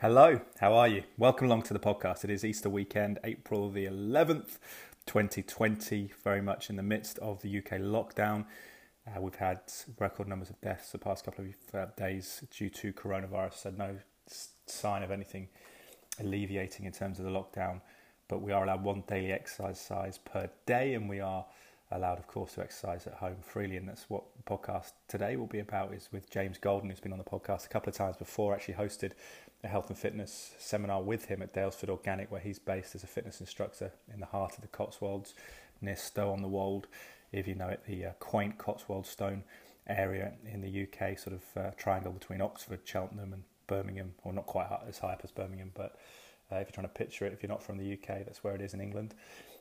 Hello, how are you? Welcome along to the podcast. It is Easter weekend, April the 11th, 2020, very much in the midst of the UK lockdown. Uh, we've had record numbers of deaths the past couple of uh, days due to coronavirus, so no sign of anything alleviating in terms of the lockdown. But we are allowed one daily exercise size per day, and we are allowed, of course, to exercise at home freely. And that's what the podcast today will be about. Is with James Golden, who's been on the podcast a couple of times before. Actually hosted a health and fitness seminar with him at Daylesford Organic, where he's based as a fitness instructor in the heart of the Cotswolds, near Stow on the Wold. If you know it, the uh, quaint Cotswold Stone area in the UK, sort of uh, triangle between Oxford, Cheltenham, and Birmingham, or not quite as high up as Birmingham, but uh, if you're trying to picture it, if you're not from the UK, that's where it is in England.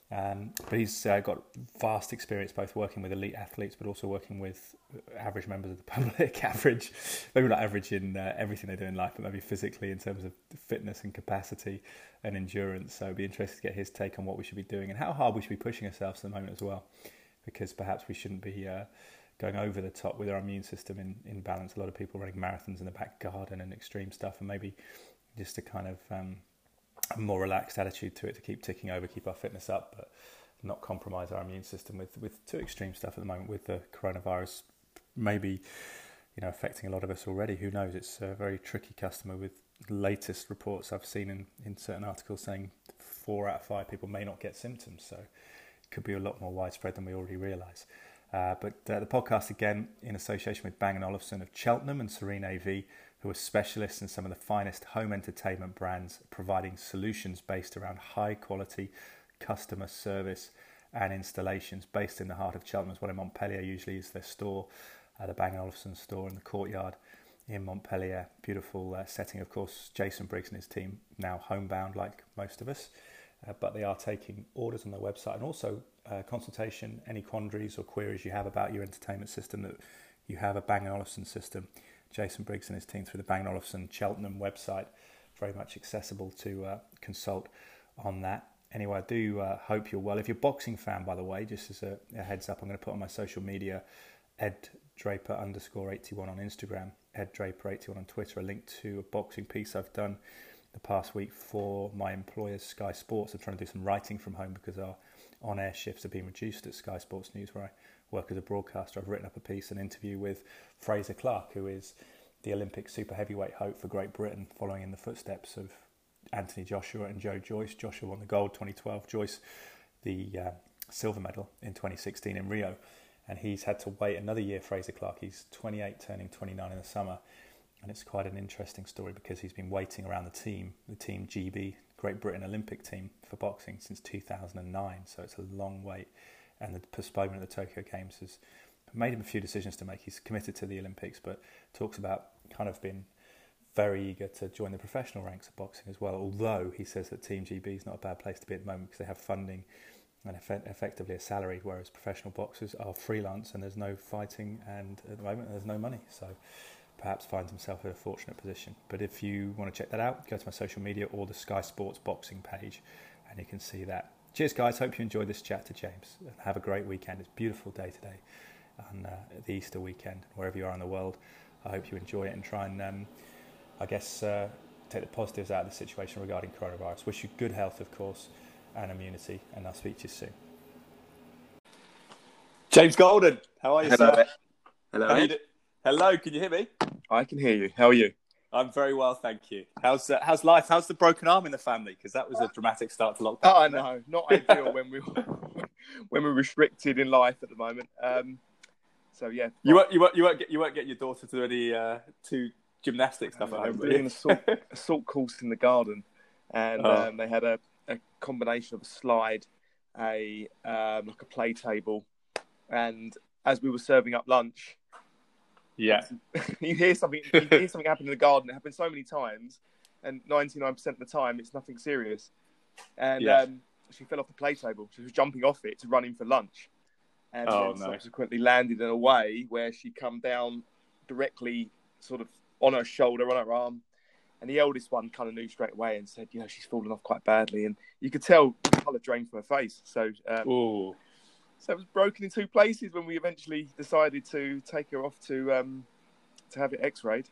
Um, but he's uh, got vast experience both working with elite athletes, but also working with average members of the public. average, maybe not average in uh, everything they do in life, but maybe physically in terms of fitness and capacity and endurance. So it'd be interested to get his take on what we should be doing and how hard we should be pushing ourselves at the moment as well, because perhaps we shouldn't be uh, going over the top with our immune system in, in balance. A lot of people running marathons in the back garden and extreme stuff, and maybe just to kind of um, a more relaxed attitude to it to keep ticking over, keep our fitness up, but not compromise our immune system with, with too extreme stuff at the moment with the coronavirus maybe you know affecting a lot of us already. Who knows? It's a very tricky customer with latest reports I've seen in, in certain articles saying four out of five people may not get symptoms. So it could be a lot more widespread than we already realise. Uh, but uh, the podcast again in association with Bang & Olufsen of Cheltenham and Serene AV who are specialists in some of the finest home entertainment brands, providing solutions based around high quality customer service and installations based in the heart of Cheltenham as well in Montpellier usually is their store uh, the Bang & Olufsen store in the courtyard in Montpellier. Beautiful uh, setting of course. Jason Briggs and his team now homebound like most of us uh, but they are taking orders on their website. And also uh, consultation any quandaries or queries you have about your entertainment system that you have a Bang & Olufsen system Jason Briggs and his team through the Bang Olufsen Cheltenham website. Very much accessible to uh, consult on that. Anyway, I do uh, hope you're well. If you're a boxing fan, by the way, just as a, a heads up, I'm going to put on my social media Ed Draper underscore 81 on Instagram, Ed Draper 81 on Twitter, a link to a boxing piece I've done the past week for my employers, Sky Sports. I'm trying to do some writing from home because our on air shifts are being reduced at Sky Sports News, where I work as a broadcaster, I've written up a piece, an interview with Frazer Clarke, who is the Olympic super heavyweight hope for Great Britain, following in the footsteps of Anthony Joshua and Joe Joyce. Joshua won the gold 2012, Joyce the uh, silver medal in 2016 in Rio. And he's had to wait another year, Frazer Clarke. He's 28, turning 29 in the summer. And it's quite an interesting story because he's been waiting around the team, the Team GB, Great Britain Olympic team for boxing since 2009. So it's a long wait and the postponement of the Tokyo Games has made him a few decisions to make. He's committed to the Olympics, but talks about kind of being very eager to join the professional ranks of boxing as well. Although he says that Team GB is not a bad place to be at the moment because they have funding and eff- effectively a salary, whereas professional boxers are freelance and there's no fighting, and at the moment there's no money. So perhaps finds himself in a fortunate position. But if you want to check that out, go to my social media or the Sky Sports boxing page, and you can see that Cheers, guys. Hope you enjoyed this chat to James. Have a great weekend. It's a beautiful day today on uh, the Easter weekend, wherever you are in the world. I hope you enjoy it and try and, um, I guess, uh, take the positives out of the situation regarding coronavirus. Wish you good health, of course, and immunity, and I'll speak to you soon. James Golden, how are you, Hello. sir? Hello. How you do- Hello, can you hear me? I can hear you. How are you? I'm very well, thank you. How's uh, how's life? How's the broken arm in the family? Because that was a dramatic start to lockdown. Oh, I know. Not ideal when we when we're restricted in life at the moment. Um, so yeah, You won't, you won't, you won't get, you won't get your daughter to do any uh, to gymnastic stuff at home. doing you? an assault, assault course in the garden, and Oh. um, they had a, a combination of a slide, a um, like a play table, and as we were serving up lunch, yeah, you hear something you hear something happen in the garden. It happens so many times, and ninety nine percent of the time it's nothing serious. And Yeah. um, she fell off the play table. She was jumping off it to run in for lunch, and Oh, no. subsequently landed in a way where she come down directly, sort of on her shoulder, on her arm. And the eldest one kind of knew straight away and said, "You know, she's fallen off quite badly." And you could tell the colour drained from her face. So um, so it was broken in two places when we eventually decided to take her off to um, to have it X-rayed.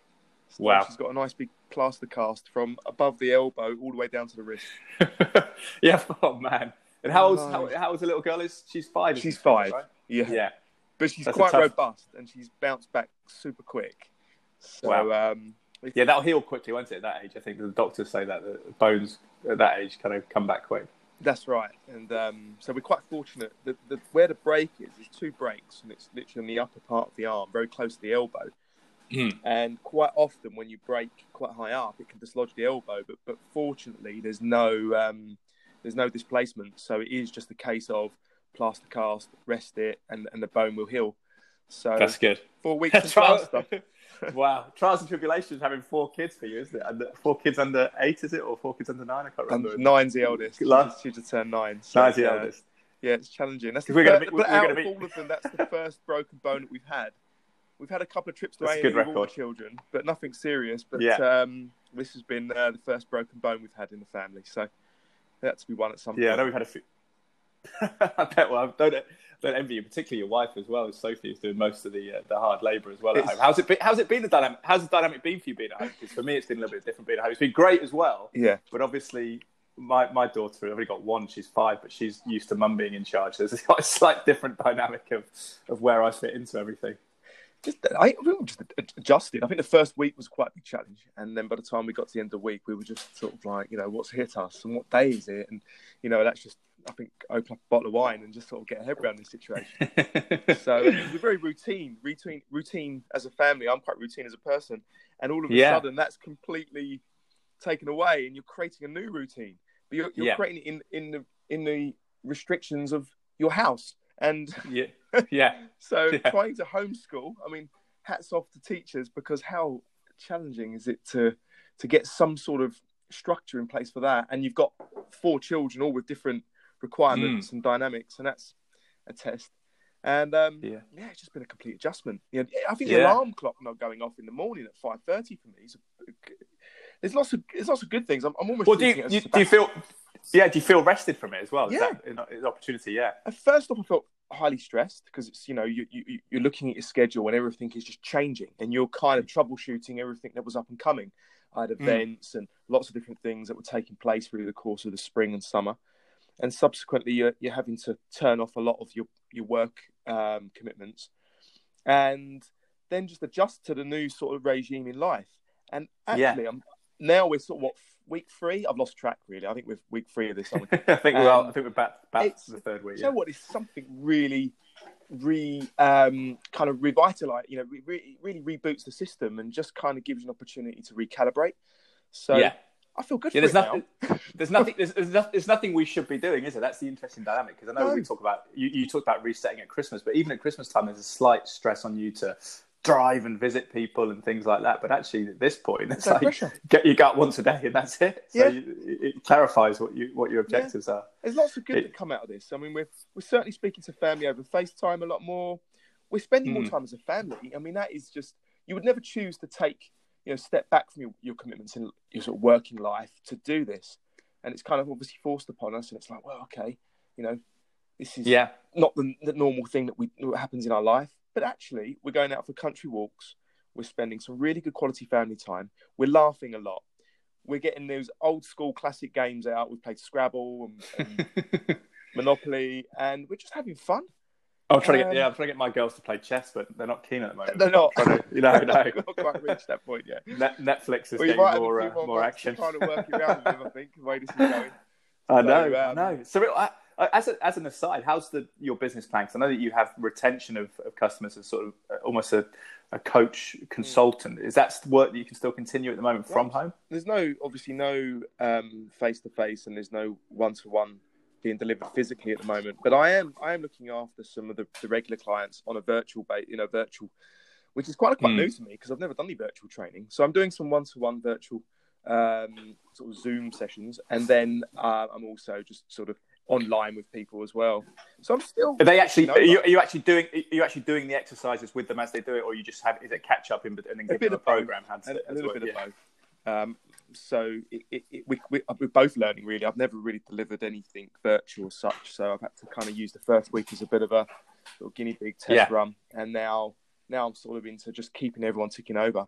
So Wow. She's got a nice big plaster cast from above the elbow all the way down to the wrist. yeah. Oh man. And how old? How, how old the little girl is? She's five. She's five. Right? Yeah. Yeah. But she's That's quite tough- robust and she's bounced back super quick. So, Wow. um, Yeah, that'll heal quickly, won't it? At that age, I think the doctors say that the bones at that age kind of come back quick. That's right, and um, so we're quite fortunate. that the, where the break is, there's two breaks, and it's literally on the upper part of the arm, very close to the elbow. Hmm. And quite often, when you break quite high up, it can dislodge the elbow. But but fortunately, there's no um, there's no displacement, so it is just a case of plaster cast, rest it, and, and the bone will heal. So That's good. four weeks of Trials- plaster. wow, trials and tribulations having four kids for you, isn't it? Under, four kids under eight, is it, or four kids under nine? I can't And remember. nine's the eldest. Last- She just turned nine. So, Nine's the yeah. eldest. Yeah, it's challenging. That's the We're gonna fir- be- but we're out of be- all of them, that's the first broken bone that we've had. We've had a couple of trips to a A&E good with all the record. children, but nothing serious. But Yeah. um, this has been uh, the first broken bone we've had in the family, so that to be one at some Yeah, I know we've had a few. I bet. Well, don't don't envy you, particularly your wife as well. As Sophie is doing most of the uh, the hard labour as well at It's- home. How's it been? How's it been the dynamic? How's the dynamic been for you being at home? Because for me, it's been a little bit different being at home. It's been great as well, Yeah, but obviously. My, my daughter, I've only got one, she's five, but she's used to mum being in charge. There's a slight different dynamic of, of where I fit into everything. just I we were just adjusted. I think the first week was quite a big challenge, and then by the time we got to the end of the week, we were just sort of like, you know, what's hit us and what day is it, and you know, that's just I think open up a bottle of wine and just sort of get a head around this situation. So we're very routine, routine, routine as a family. I'm quite routine as a person, and all of a Yeah. sudden that's completely taken away, and you're creating a new routine. But you're, you're Yeah. creating it in in the in the restrictions of your house, and yeah, yeah, so Yeah. trying to homeschool. I mean, hats off to teachers because how challenging is it to to get some sort of structure in place for that? And you've got four children all with different requirements and dynamics, and that's a test. And um, Yeah. yeah. it's just been a complete adjustment. You know, I think Yeah. the alarm clock not going off in the morning at five thirty for me is. A, there's lots of there's lots of good things. I'm, I'm almost. Well, do you, you do you feel? Yeah, do you feel rested from it as well? Is Yeah. that an opportunity? Yeah. at first off, I felt highly stressed because it's you know you, you you're looking at your schedule and everything is just changing, and you're kind of troubleshooting everything that was up and coming. I had events and lots of different things that were taking place through the course of the spring and summer, and subsequently you're, you're having to turn off a lot of your your work um, commitments, and then just adjust to the new sort of regime in life. And Yeah. actually, I'm now we're sort of what week three. I've lost track really. I think we're week three of this. I think we're well, Um, I think we're back back to the third week. you Yeah. know what? It's something really, re um, kind of revitalize. You know, re- really reboots the system and just kind of gives you an opportunity to recalibrate. So yeah. I feel good Yeah, there's nothing. There's nothing. There's, there's, no, there's nothing we should be doing, is it? That's the interesting dynamic. Because I know No. we talk about you, you talked about resetting at Christmas, but even at Christmas time, there's a slight stress on you to drive and visit people and things like that. But actually, at this point, it's No like pressure. get your gut once a day, and that's it. So Yeah. you, it clarifies what you what your objectives are. There's lots of good It- that come out of this. I mean, we're we're certainly speaking to family over FaceTime a lot more. We're spending more Mm. time as a family. I mean, that is just you would never choose to take you know step back from your, your commitments in your sort of working life to do this, and it's kind of obviously forced upon us. And it's like, well, okay, you know, this is Yeah. not the, the normal thing that we that happens in our life. But actually, we're going out for country walks. We're spending some really good quality family time. We're laughing a lot. We're getting those old school classic games out. We've played Scrabble and, and Monopoly, and we're just having fun. I'm trying to get Um, yeah, I'm trying to get my girls to play chess, but they're not keen at the moment. They're not. Trying to- you know, no. I've not quite reached that point yet. Net- Netflix is Well, getting more uh, more to action. Kind of work around them, I think, the way this is going. I So, know, I um, know. So, I, I, as, a, as an aside, how's the your business plan? 'Cause I know that you have retention of, of customers as sort of uh, almost a, a coach consultant. Is that work that you can still continue at the moment from home? There's no, obviously, no face to face, and there's no one to one being delivered physically at the moment. But I am, I am looking after some of the, the regular clients on a virtual base, you know, virtual, which is quite quite Mm. new to me because I've never done any virtual training. So I'm doing some one to one virtual um, sort of Zoom sessions, and then uh, I'm also just sort of online with people as well. So I'm still. Are they actually? you know, Are you, are you actually doing? Are you actually doing the exercises with them as they do it, or you just have? Is it catch up in and then A give bit them a of both. program? To- a, a little bit of both. Um, so it, it, it, we, we, we're both learning really. I've never really delivered anything virtual as such, so I've had to kind of use the first week as a bit of a little guinea pig test Yeah. run, and now now I'm sort of into just keeping everyone ticking over.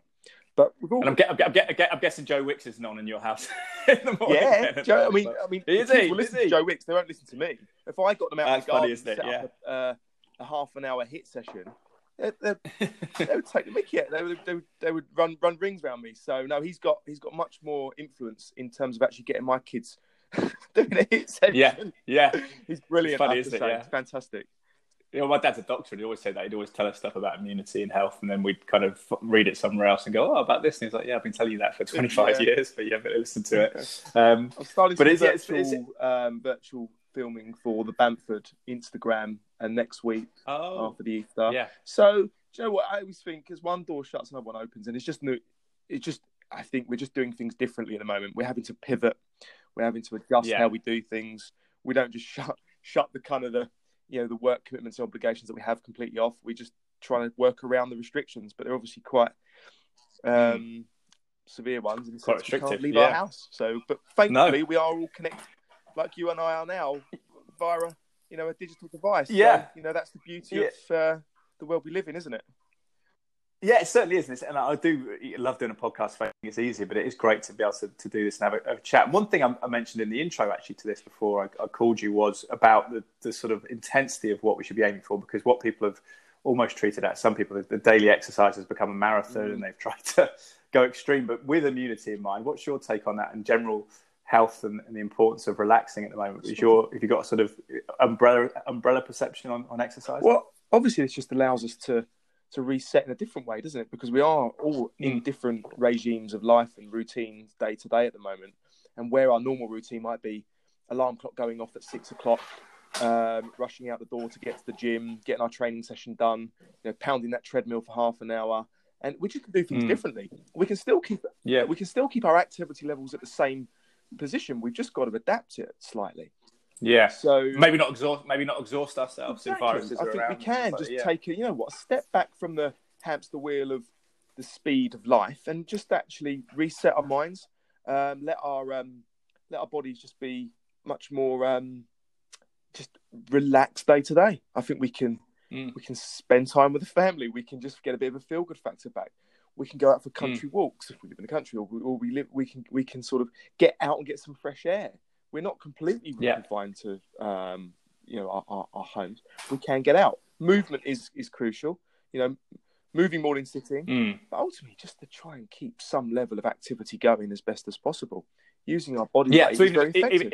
But we've all And I'm, get, I'm, get, I'm, guessing Joe Wicks isn't on in your house in the morning. yeah, Joe. I but- mean, I mean, Is he? will Is listen he? to Joe Wicks. They won't listen to me. If I got them out That's the funny, isn't it? Yeah. a, uh, a half an hour HIIT session, they, they, they would take the mickey. They would, they would, they would run run rings around me. So no, he's got he's got much more influence in terms of actually getting my kids doing a HIIT session. yeah, yeah. he's brilliant. It's funny, I have to isn't it? Yeah. It's fantastic. You know, my dad's a doctor, and he always say that. He'd always tell us stuff about immunity and health, and then we'd kind of read it somewhere else and go, "Oh, about this." And he's like, "Yeah, I've been telling you that for 25 Yeah. years, but you haven't listened to it." Um, I'm starting But some is it- is virtual, it- um, virtual filming for the Bamford Instagram, and next week oh, after the Easter. yeah, So, do you know what? I always think as one door shuts, another one opens, and it's just new. It's just, I think we're just doing things differently at the moment. We're having to pivot. We're having to adjust Yeah. how we do things. We don't just shut shut the kind of the you know the work commitments and obligations that we have completely off. We just try to work around the restrictions, but they're obviously quite um, severe ones. The Quite we can't restrictive, leave yeah. our house. So, but thankfully, we are all connected, like you and I are now, via a, you know a digital device. So, Yeah. you know that's the beauty Yeah. of uh, the world we live in, isn't it? yeah, it certainly is, and, and I do love doing a podcast. I think it's easier, but it is great to be able to, to do this and have a, have a chat. One thing I, I mentioned in the intro, actually, to this before I, I called you was about the, the sort of intensity of what we should be aiming for, because what people have almost treated as some people, the daily exercise has become a marathon, Mm. and they've tried to go extreme. But with immunity in mind, what's your take on that and general health and, and the importance of relaxing at the moment? Is your have you got a sort of umbrella umbrella perception on, on exercise? Well, obviously, this just allows us to to reset in a different way, doesn't it? Because we are all in different regimes of life and routines day to day at the moment, and where our normal routine might be alarm clock going off at six o'clock, um, rushing out the door to get to the gym, getting our training session done, you know, pounding that treadmill for half an hour, and we just can do things Mm. differently. We can still keep yeah, we can still keep our activity levels at the same position. We've just got to adapt it slightly. yeah. So Maybe not exhaust. Maybe not exhaust ourselves Exactly. viruses I think around. we can just yeah. take a you know what a step back from the hamster wheel of the speed of life and just actually reset our minds. Um, let our um, let our bodies just be much more um, just relaxed day to day. I think we can Mm. we can spend time with the family. We can just get a bit of a feel good factor back. We can go out for country walks if we live in the country, or we, or we live. We can we can sort of get out and get some fresh air. We're not completely Yeah. confined to um, you know our, our, our homes. We can get out. Movement is is crucial. You know, moving more than sitting, Mm. but ultimately just to try and keep some level of activity going as best as possible. Using our body Yeah, so is even very if, effective.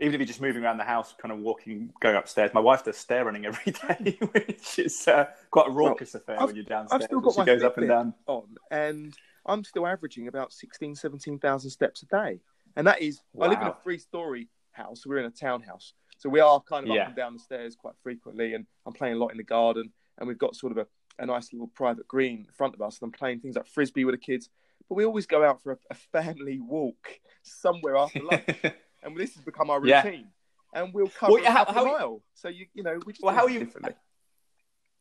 Even, if you're just moving around the house, kind of walking, going upstairs. My wife does stair running every day, which is uh, quite a raucous affair I've- when you're downstairs. I've still got she my goes up and down. on, and I'm still averaging about 16, 17,000 steps a day. And that is, I live in a three story house. We're in a townhouse. So we are kind of Yeah. up and down the stairs quite frequently. And I'm playing a lot in the garden. And we've got sort of a, a nice little private green in front of us. And I'm playing things like frisbee with the kids. But we always go out for a, a family walk somewhere after lunch. And this has become our Yeah. routine. And we'll cover Well, a how- how- mile. So, you, you know, we just Well, how are you-.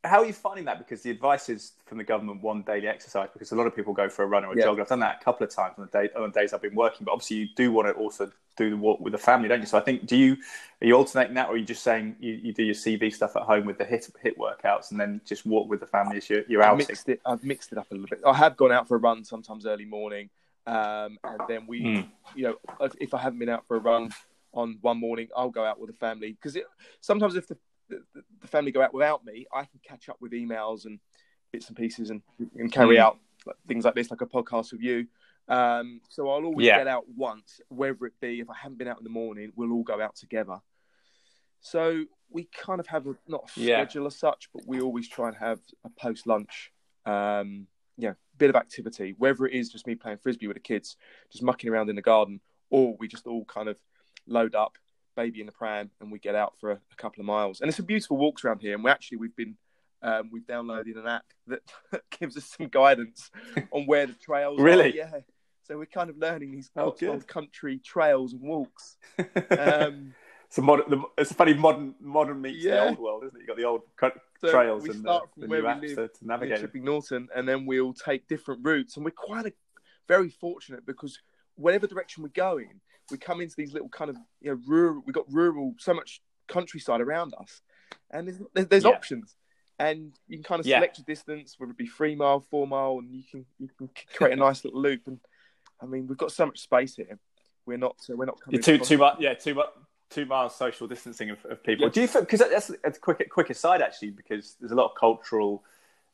How are you finding that? Because the advice is from the government one daily exercise. Because a lot of people go for a run or a Yeah. jog. I've done that a couple of times on the day on the days I've been working. But obviously, you do want to also do the walk with the family, don't you? So I think do you are you alternating that, or are you just saying you, you do your CV stuff at home with the HIIT HIIT workouts and then just walk with the family as you're, you're I've mixed it. I've mixed it up a little bit. I have gone out for a run sometimes early morning, um, and then we, Mm. you know, if, if I haven't been out for a run on one morning, I'll go out with the family because sometimes if the, the the family go out without me, I can catch up with emails and bits and pieces and and carry Mm. out like, things like this, like a podcast with you. Um, so I'll always Yeah. get out once, whether it be if I haven't been out in the morning, we'll all go out together. So we kind of have a, not a Yeah. schedule as such, but we always try and have a post lunch, um, yeah, bit of activity. Whether it is just me playing frisbee with the kids, just mucking around in the garden, or we just all kind of load up, baby in the pram, and we get out for a, a couple of miles. And it's a beautiful walks around here. And we actually we've been um, we've downloaded an app that gives us some guidance on where the trails are. Really? Yeah. So we're kind of learning these Oh, country trails and walks. Um, It's a modern. The, it's a funny modern modern meets Yeah. the old world, isn't it? You got the old So trails we and start the, from the where new we apps live to, navigate. Chipping Norton, and then we'll take different routes. And we're quite a, very fortunate because whatever direction we're going, we come into these little kind of you know rural. We've got rural, so much countryside around us, and there's there's, Yeah. options. and you can kind of Yeah. select your distance, whether it be three mile, four mile, and you can you can create a nice little loop. And I mean, we've got so much space here. We're not uh, we're not coming You're too too much. Yeah, too much. Two miles social distancing of, of people. Yeah. Do you think? Because that's a quick quick aside actually, because there's a lot of cultural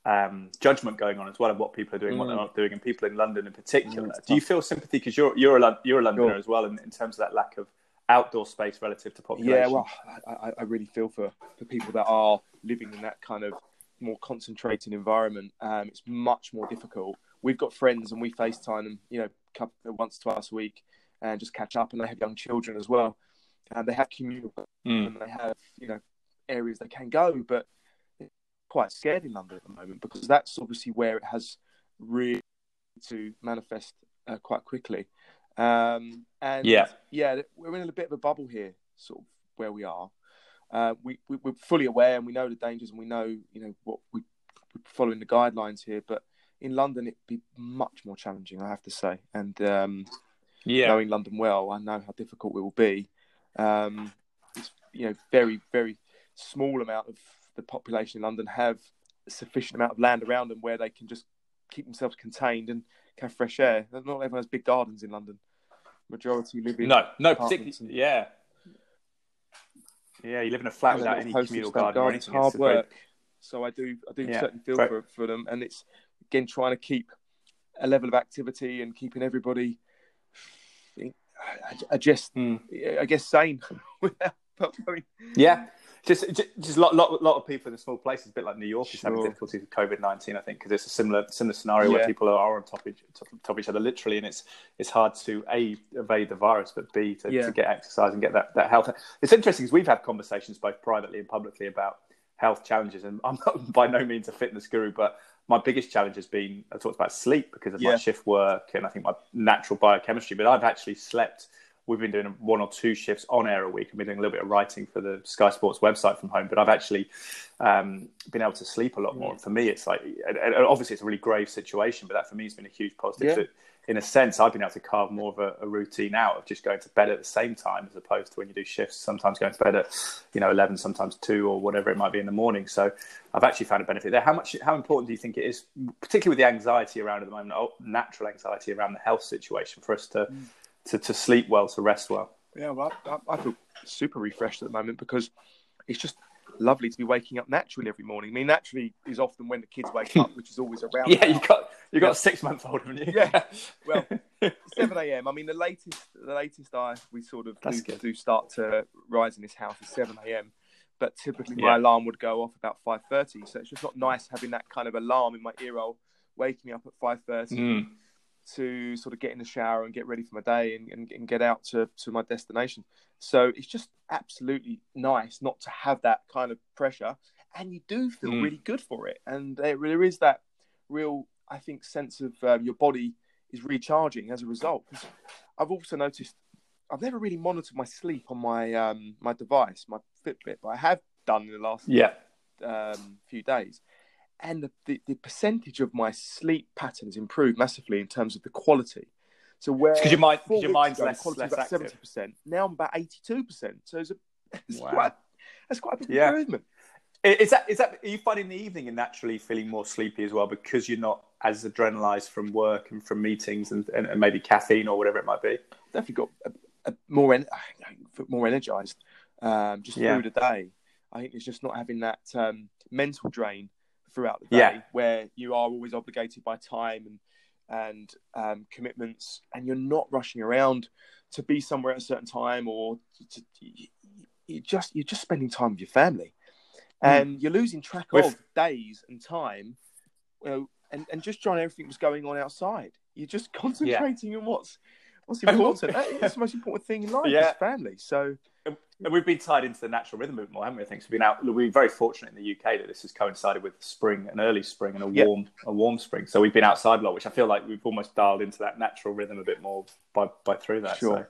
um, judgment going on as well of what people are doing, what they're Mm. not doing, and people in London in particular. Mm, Do you feel sympathy because you're you're a you're a Londoner Sure. as well, in, in terms of that lack of outdoor space relative to population? Yeah, well, I, I- I really feel for, for people that are living in that kind of more concentrated environment. Um, it's much more difficult. We've got friends and we FaceTime them, you know, couple, once, twice a week and just catch up. And they have young children as well. And they have communal Mm. and they have, you know, areas they can go. But quite scared in London at the moment because that's obviously where it has really to manifest uh, quite quickly. Um, and Yeah. yeah, we're in a bit of a bubble here, sort of where we are. Uh, we, we we're fully aware and we know the dangers and we know you know what we we're following the guidelines here. But in London, it'd be much more challenging, I have to say. And um, yeah, knowing London well, I know how difficult it will be. Um, it's you know very very small amount of the population in London have a sufficient amount of land around them where they can just keep themselves contained and have fresh air. Not everyone has big gardens in London. Majority live in no, no, particularly, yeah. Yeah, you live in a flat without any communal stamp garden It's hard It's work. So I do I do Yeah, certainly feel great. for for them, and it's again trying to keep a level of activity and keeping everybody. I, I just Mm. I guess sane without going. Yeah, just just, a lot, lot, lot of people in the small places, a bit like New York, is having difficulties with COVID nineteen. I think because it's a similar similar scenario where people are on top of, top, top of each other literally, and it's it's hard to a evade the virus, but b to, Yeah. to get exercise and get that that health. It's interesting because we've had conversations both privately and publicly about health challenges, and I'm not by no means a fitness guru, but my biggest challenge has been I talked about sleep because of my shift work and I think my natural biochemistry. But I've actually slept. We've been doing one or two shifts on air a week. I've been doing a little bit of writing for the Sky Sports website from home, but I've actually um, been able to sleep a lot more. And for me, it's like and obviously it's a really grave situation, but that for me has been a huge positive. Yeah. In a sense, I've been able to carve more of a, a routine out of just going to bed at the same time as opposed to when you do shifts. Sometimes going to bed at you know eleven, sometimes two, or whatever it might be in the morning. So I've actually found a benefit there. How much? How important do you think it is, particularly with the anxiety around at the moment, oh, natural anxiety around the health situation, for us to mm. to, to sleep well, to rest well? Yeah, well, I, I feel super refreshed at the moment because it's just lovely to be waking up naturally every morning. I mean, naturally is often when the kids wake up, which is always around. Yeah, you've got you got Yeah. a six month old, haven't you? Yeah. Well, seven a.m. I mean, the latest, the latest I we sort of do, do start to rise in this house is seven a.m. But typically, Yeah. my alarm would go off about five thirty. So it's just not nice having that kind of alarm in my ear roll, waking me up at five thirty Mm. to sort of get in the shower and get ready for my day and, and, and get out to, to my destination. So it's just absolutely nice not to have that kind of pressure, and you do feel Mm. really good for it. And there, there is that real, I think, sense of um, your body is recharging as a result. I've also noticed I've never really monitored my sleep on my um, my device, my Fitbit, but I have done in the last Yeah. um, few days, and the, the, the percentage of my sleep patterns improved massively in terms of the quality. So where 'cause your mind- your mind's ago, less- quality less about seventy percent. Now I'm about eighty two percent. So it's, a, it's Wow. quite that's quite a big Yeah. improvement. Is that is that are you finding the evening and naturally feeling more sleepy as well because you're not as adrenalized from work and from meetings and, and, and maybe caffeine or whatever it might be? Definitely got a, a more en- more energized um, just Yeah. through the day. I think it's just not having that um, mental drain throughout the day Yeah. where you are always obligated by time and and um, commitments, and you're not rushing around to be somewhere at a certain time, or to, you, you just you're just spending time with your family, and you're losing track With- of days and time, you know, and, and just trying everything was going on outside. You're just concentrating on what's what's important. That- That's the most important thing in life Yeah. is family. So And we've been tied into the natural rhythm movement, more, haven't we? I think so. We've been out. We've been very fortunate in the UK that this has coincided with spring, an early spring, and a Yeah. warm, a warm spring. So we've been outside a lot, which I feel like we've almost dialed into that natural rhythm a bit more by by through that. Sure.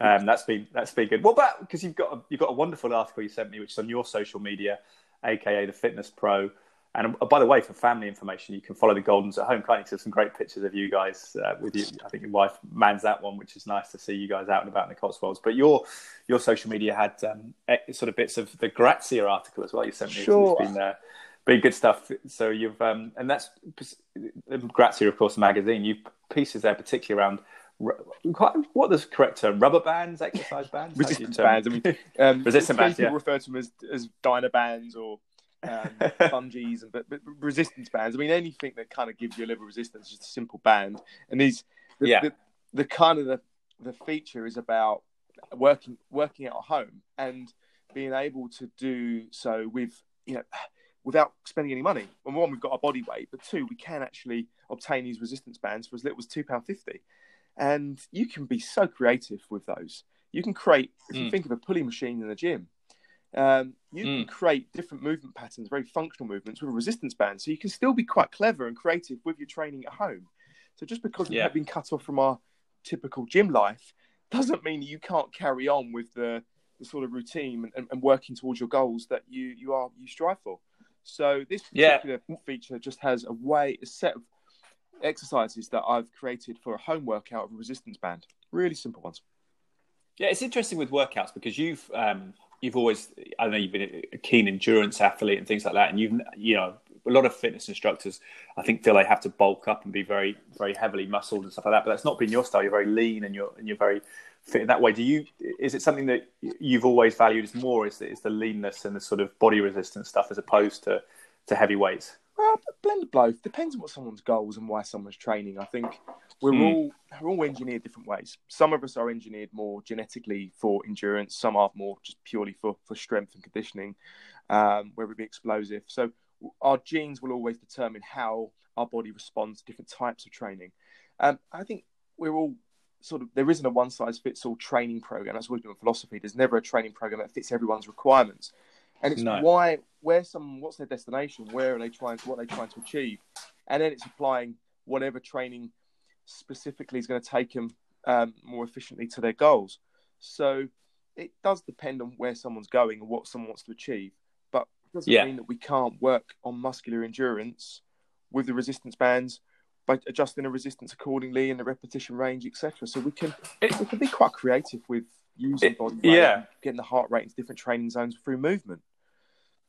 So um, that's been that's been good. What about because you've got a, you've got a wonderful article you sent me, which is on your social media, aka the Fitness Pro. And uh, by the way, for family information, you can follow the Goldens at home. Can't some great pictures of you guys uh, with you. I think your wife mans that one, which is nice to see you guys out and about in the Cotswolds. But your your social media had um, eh, sort of bits of the Grazia article as well. You sent me. Sure. It's been uh, Very good stuff. So you've um, and that's Grazia, of course, magazine. You pieces there, particularly around what the correct term? Rubber bands, exercise bands, resistance bands. I mean, um, resistance bands. People yeah. refer to them as as dyna bands or um, bungees, and but, but, resistance bands. I mean, anything that kind of gives you a little resistance, just a simple band. And these, the, yeah, the, the kind of the the feature is about working working at home and being able to do so with you know without spending any money. And one, we've got our body weight, but two, we can actually obtain these resistance bands for as little as two pound fifty, and you can be so creative with those. You can create if you mm. think of a pulley machine in the gym. Um, you mm. can create different movement patterns, very functional movements with a resistance band. So you can still be quite clever and creative with your training at home. So just because yeah. we've been cut off from our typical gym life doesn't mean you can't carry on with the, the sort of routine and, and, working towards your goals that you you are you strive for. So this particular yeah. feature just has a way, a set of exercises that I've created for a home workout of a resistance band. Really simple ones. Yeah, it's interesting with workouts because you've um, you've always I know you've been a keen endurance athlete and things like that, and you've you know a lot of fitness instructors I think feel they have to bulk up and be very very heavily muscled and stuff like that. But that's not been your style. You're very lean and you're and you're very fit in that way. Do you? Is it something that you've always valued as more? Is the, is the leanness and the sort of body resistance stuff as opposed to to heavy weights? Well, blend of both. Depends on what someone's goals and why someone's training. I think we're mm. all we're all engineered different ways. Some of us are engineered more genetically for endurance. Some are more just purely for for strength and conditioning, um, where we be explosive. So our genes will always determine how our body responds to different types of training. Um, I think we're all sort of there isn't a one size fits all training program. That's always been philosophy. There's never a training program that fits everyone's requirements, and it's no. why where some what's their destination, where are they trying to what are they trying to achieve, and then it's applying whatever training specifically is going to take them um, more efficiently to their goals. So it does depend on where someone's going and what someone wants to achieve, but it doesn't yeah. mean that we can't work on muscular endurance with the resistance bands by adjusting the resistance accordingly and the repetition range, etc. So we can it, we can be quite creative with using body yeah, getting the heart rate into different training zones through movement.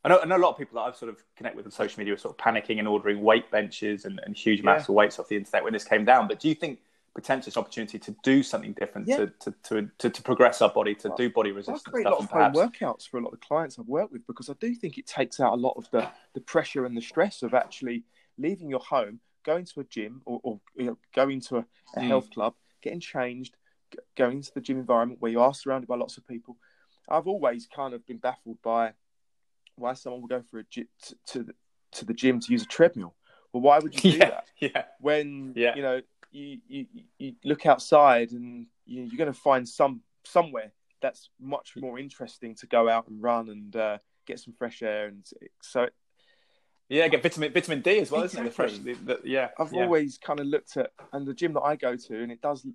I know, I know a lot of people that I've sort of connected with on social media are sort of panicking and ordering weight benches and, and huge amounts yeah. of weights off the internet when this came down. But do you think potentially an opportunity to do something different yeah. to, to, to, to, to progress our body, to well, do body resistance I create stuff? a lot of perhaps... workouts for a lot of clients I've worked with because I do think it takes out a lot of the, the pressure and the stress of actually leaving your home, going to a gym or, or you know, going to a, a mm. health club, getting changed, going into the gym environment where you are surrounded by lots of people. I've always kind of been baffled by why someone would go for a to, to the, to the gym to use a treadmill. Well, why would you do yeah, that? Yeah. When yeah. you know you, you you look outside and you, are going to find some somewhere that's much more interesting to go out and run and uh, get some fresh air and so. Yeah, get vitamin vitamin D as well, exactly. isn't it? The fresh, the, the, yeah, I've yeah. always kind of looked at and the gym that I go to, and it does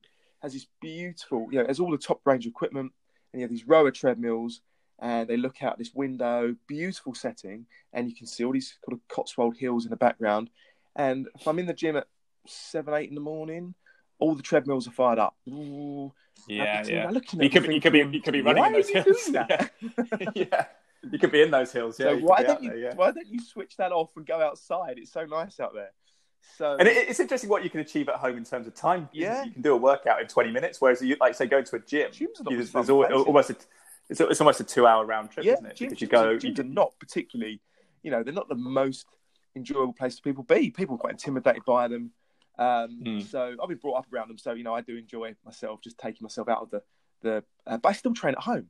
has this beautiful, you know, there's all the top range equipment, and you have these rower treadmills, and they look out this window, beautiful setting, and you can see all these kind of Cotswold hills in the background. And if I'm in the gym at seven, eight in the morning, all the treadmills are fired up. Ooh, yeah, yeah. Looking you could, be, you could be, you could be running in those hills. yeah. yeah. you could be in those hills. Yeah. So why don't you? There, yeah. Why don't you switch that off and go outside? It's so nice out there. So, and it, it's interesting what you can achieve at home in terms of time. Yeah, you can do a workout in twenty minutes, whereas you like say going to a gym. Gyms are not there's almost a, it's, it's almost a two-hour round trip, yeah, isn't it? Gyms, because you go, gyms you... are not particularly, you know, they're not the most enjoyable place for people be. People are quite intimidated by them. Um, mm. So I've been brought up around them. So you know, I do enjoy myself, just taking myself out of the the. Uh, but I still train at home.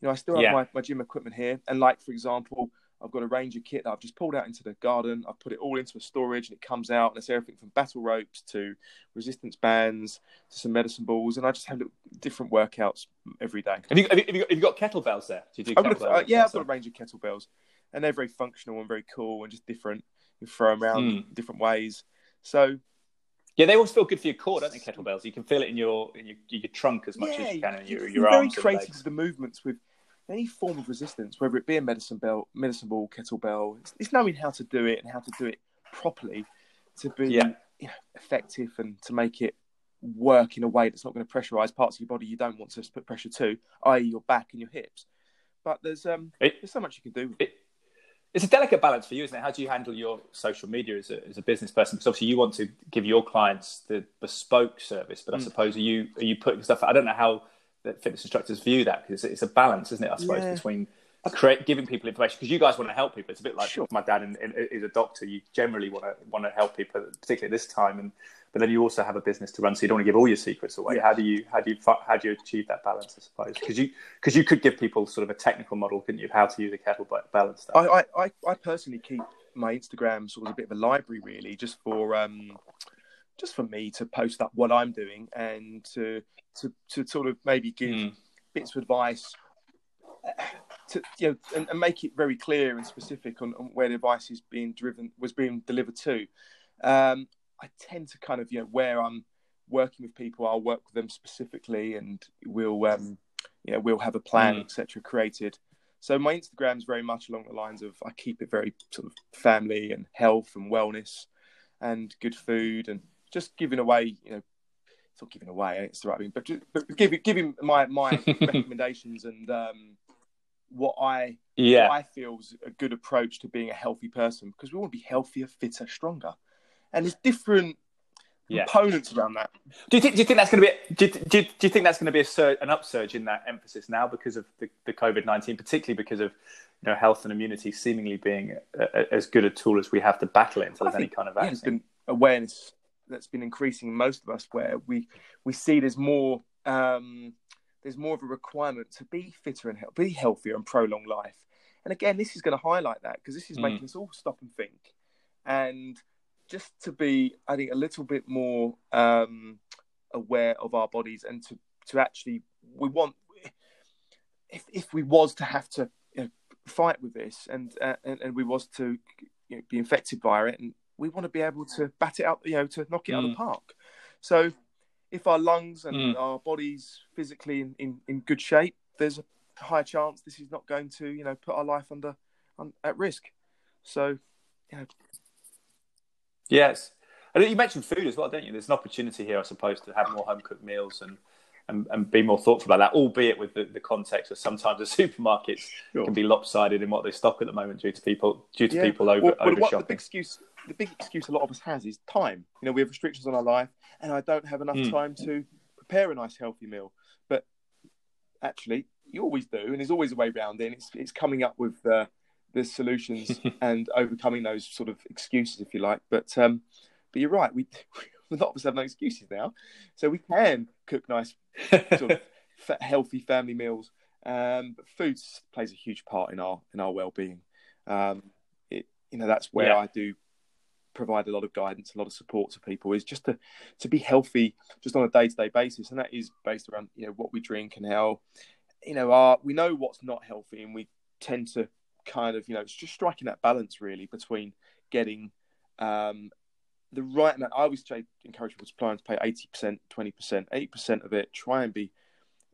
You know, I still have yeah. my, my gym equipment here, and like for example, I've got a Ranger kit that I've just pulled out into the garden. I've put it all into a storage and it comes out and it's everything from battle ropes to resistance bands to some medicine balls. And I just have different workouts every day. Have you, have you, have you, got, have you got, kettlebells there? Do you do I've got a, uh, yeah, I've got a range of kettlebells and they're very functional and very cool and just different. You throw them around mm. different ways. So yeah, they always feel good for your core, don't they? Kettlebells. You can feel it in your in your, your trunk as much yeah, as you can in your, your arms. Very creative with the movements with any form of resistance, whether it be a medicine bell, medicine ball, kettlebell, it's, it's knowing how to do it and how to do it properly to be yeah. you know, effective and to make it work in a way that's not going to pressurize parts of your body you don't want to put pressure to, i.e., your back and your hips. But there's um, it, there's so much you can do. It, it's a delicate balance for you, isn't it? How do you handle your social media as a, as a business person? Because obviously you want to give your clients the bespoke service, but I mm. suppose are you are you putting stuff? I don't know how the fitness instructors view that because it's, it's, a balance, isn't it? I suppose yeah. between create, giving people information because you guys want to help people. It's a bit like sure. my dad is a doctor. You generally want to want to help people, particularly at this time, and but then you also have a business to run, so you don't want to give all your secrets away. Yeah. How do you how do you how do you achieve that balance? I suppose because you because you could give people sort of a technical model, couldn't you, of how to use a kettle balance stuff? I, I I personally keep my Instagram sort of a bit of a library, really, just for um just for me to post up what I'm doing and to to to sort of maybe give mm. bits of advice to you know and, and, make it very clear and specific on, on, where the advice is being driven was being delivered to. Um, I tend to kind of you know where I'm working with people, I'll work with them specifically, and we'll um, you know we'll have a plan, mm. etc. created. So my Instagram is very much along the lines of I keep it very sort of family and health and wellness and good food and just giving away you know it's not giving away it's the right thing but, just, but giving giving my my recommendations and um, what I yeah. what I feel is a good approach to being a healthy person because we want to be healthier, fitter, stronger and there's different yeah. components around that. Do you think? Do you think that's going to be? Do you, do you, do you think that's going to be a sur- an upsurge in that emphasis now because of the, the COVID nineteen, particularly because of you know health and immunity seemingly being a, a, as good a tool as we have to battle it until there's any kind of vaccine. Yeah, awareness that's been increasing most of us, where we we see there's more. Um, there's more of a requirement to be fitter and be healthier and prolong life. And again, this is going to highlight that because this is mm. making us all stop and think. And just to be, I think, a little bit more um, aware of our bodies and to to actually, we want if if we was to have to you know, fight with this and, uh, and and we was to you know, be infected by it, and we want to be able to bat it out, you know, to knock it mm. out of the mm. park. So, if our lungs and mm. our bodies physically in, in, in good shape, there's a high chance this is not going to, you know, put our life under on, at risk. So, you know, Yes. And you mentioned food as well, don't you? There's an opportunity here, I suppose, to have more home cooked meals and, and, and be more thoughtful about that, albeit with the, the context of sometimes the supermarkets sure. can be lopsided in what they stock at the moment due to people due to yeah. people over well, over shopping. The big excuse the big excuse a lot of us has is time. You know, we have restrictions on our life, and I don't have enough mm. time to prepare a nice healthy meal. But actually, you always do, and there's always a way around it. And it's it's coming up with uh, the solutions and overcoming those sort of excuses, if you like. But um, but you're right. We a lot of us have no excuses now, so we can cook nice, sort of healthy family meals. Um, but food plays a huge part in our in our well-being. Um, it, you know, that's where yeah. I do provide a lot of guidance, a lot of support to people. Is just to to be healthy, just on a day-to-day basis, and that is based around you know what we drink and how you know our we know what's not healthy, and we tend to kind of you know it's just striking that balance really between getting um, the right amount. I always say encourage people to plan to pay eighty percent, twenty percent, eighty percent of it. Try and be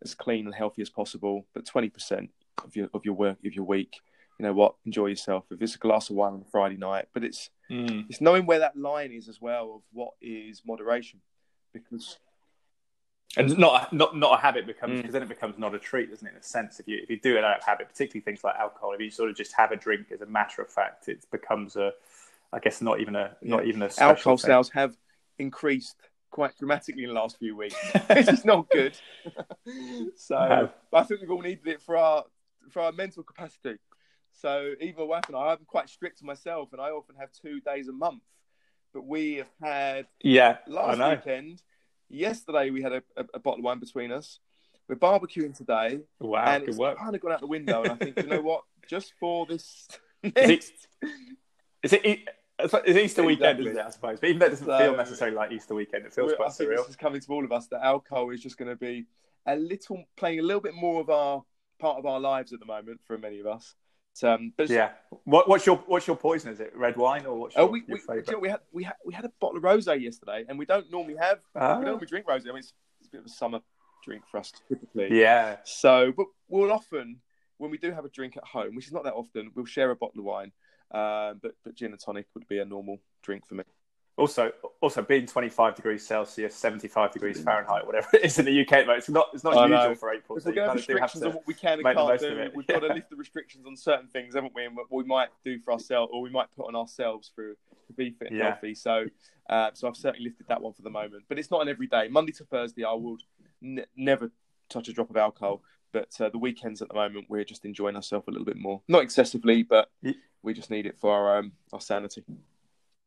as clean and healthy as possible, but twenty percent of your of your work of your week. You know what? Enjoy yourself. If it's a glass of wine on a Friday night, but it's mm. it's knowing where that line is as well of what is moderation, because and not not not a habit becomes because mm. then it becomes not a treat, doesn't it? In a sense, if you if you do it out of habit, particularly things like alcohol, if you sort of just have a drink as a matter of fact, it becomes a, I guess not even a yeah. not even a alcohol thing. sales have increased quite dramatically in the last few weeks, which is not good. so I think we've all needed it for our for our mental capacity. So even my wife and I, I'm quite strict to myself, and I often have two days a month. But we have had yeah last weekend Yesterday we had a, a, a, bottle of wine between us. We're barbecuing today. Wow, and good it's work. kind of gone out the window. And I think, you know what? Just for this. is, it, is it? It's Easter weekend, isn't it? I suppose, but even though it doesn't so, feel necessarily like Easter weekend, it feels quite I surreal. This is coming to all of us that alcohol is just going to be a little playing a little bit more of our part of our lives at the moment for many of us. Um, but yeah, what, what's your what's your poison? Is it red wine or what's oh, your, oh, we, your we, you know, we had we had we had a bottle of rosé yesterday, and we don't normally have ah. we don't normally drink rosé. I mean, it's, it's, a bit of a summer drink for us typically. Yeah. So, but we'll often when we do have a drink at home, which is not that often, we'll share a bottle of wine. Um, but but gin and tonic would be a normal drink for me. Also, also being 25 degrees Celsius, 75 degrees Fahrenheit, whatever it is in the UK, it's not it's not I usual know. for April. So you to have kind of do have restrictions on what we can and can't do. it. We've got to lift the restrictions on certain things, haven't we? And what we might do for ourselves, or we might put on ourselves for to be fit and Yeah. healthy. So, uh, so I've certainly lifted that one for the moment. But it's not an everyday. Monday to Thursday, I would n- never touch a drop of alcohol. But uh, the weekends at the moment, we're just enjoying ourselves a little bit more. Not excessively, but we just need it for our um, our sanity.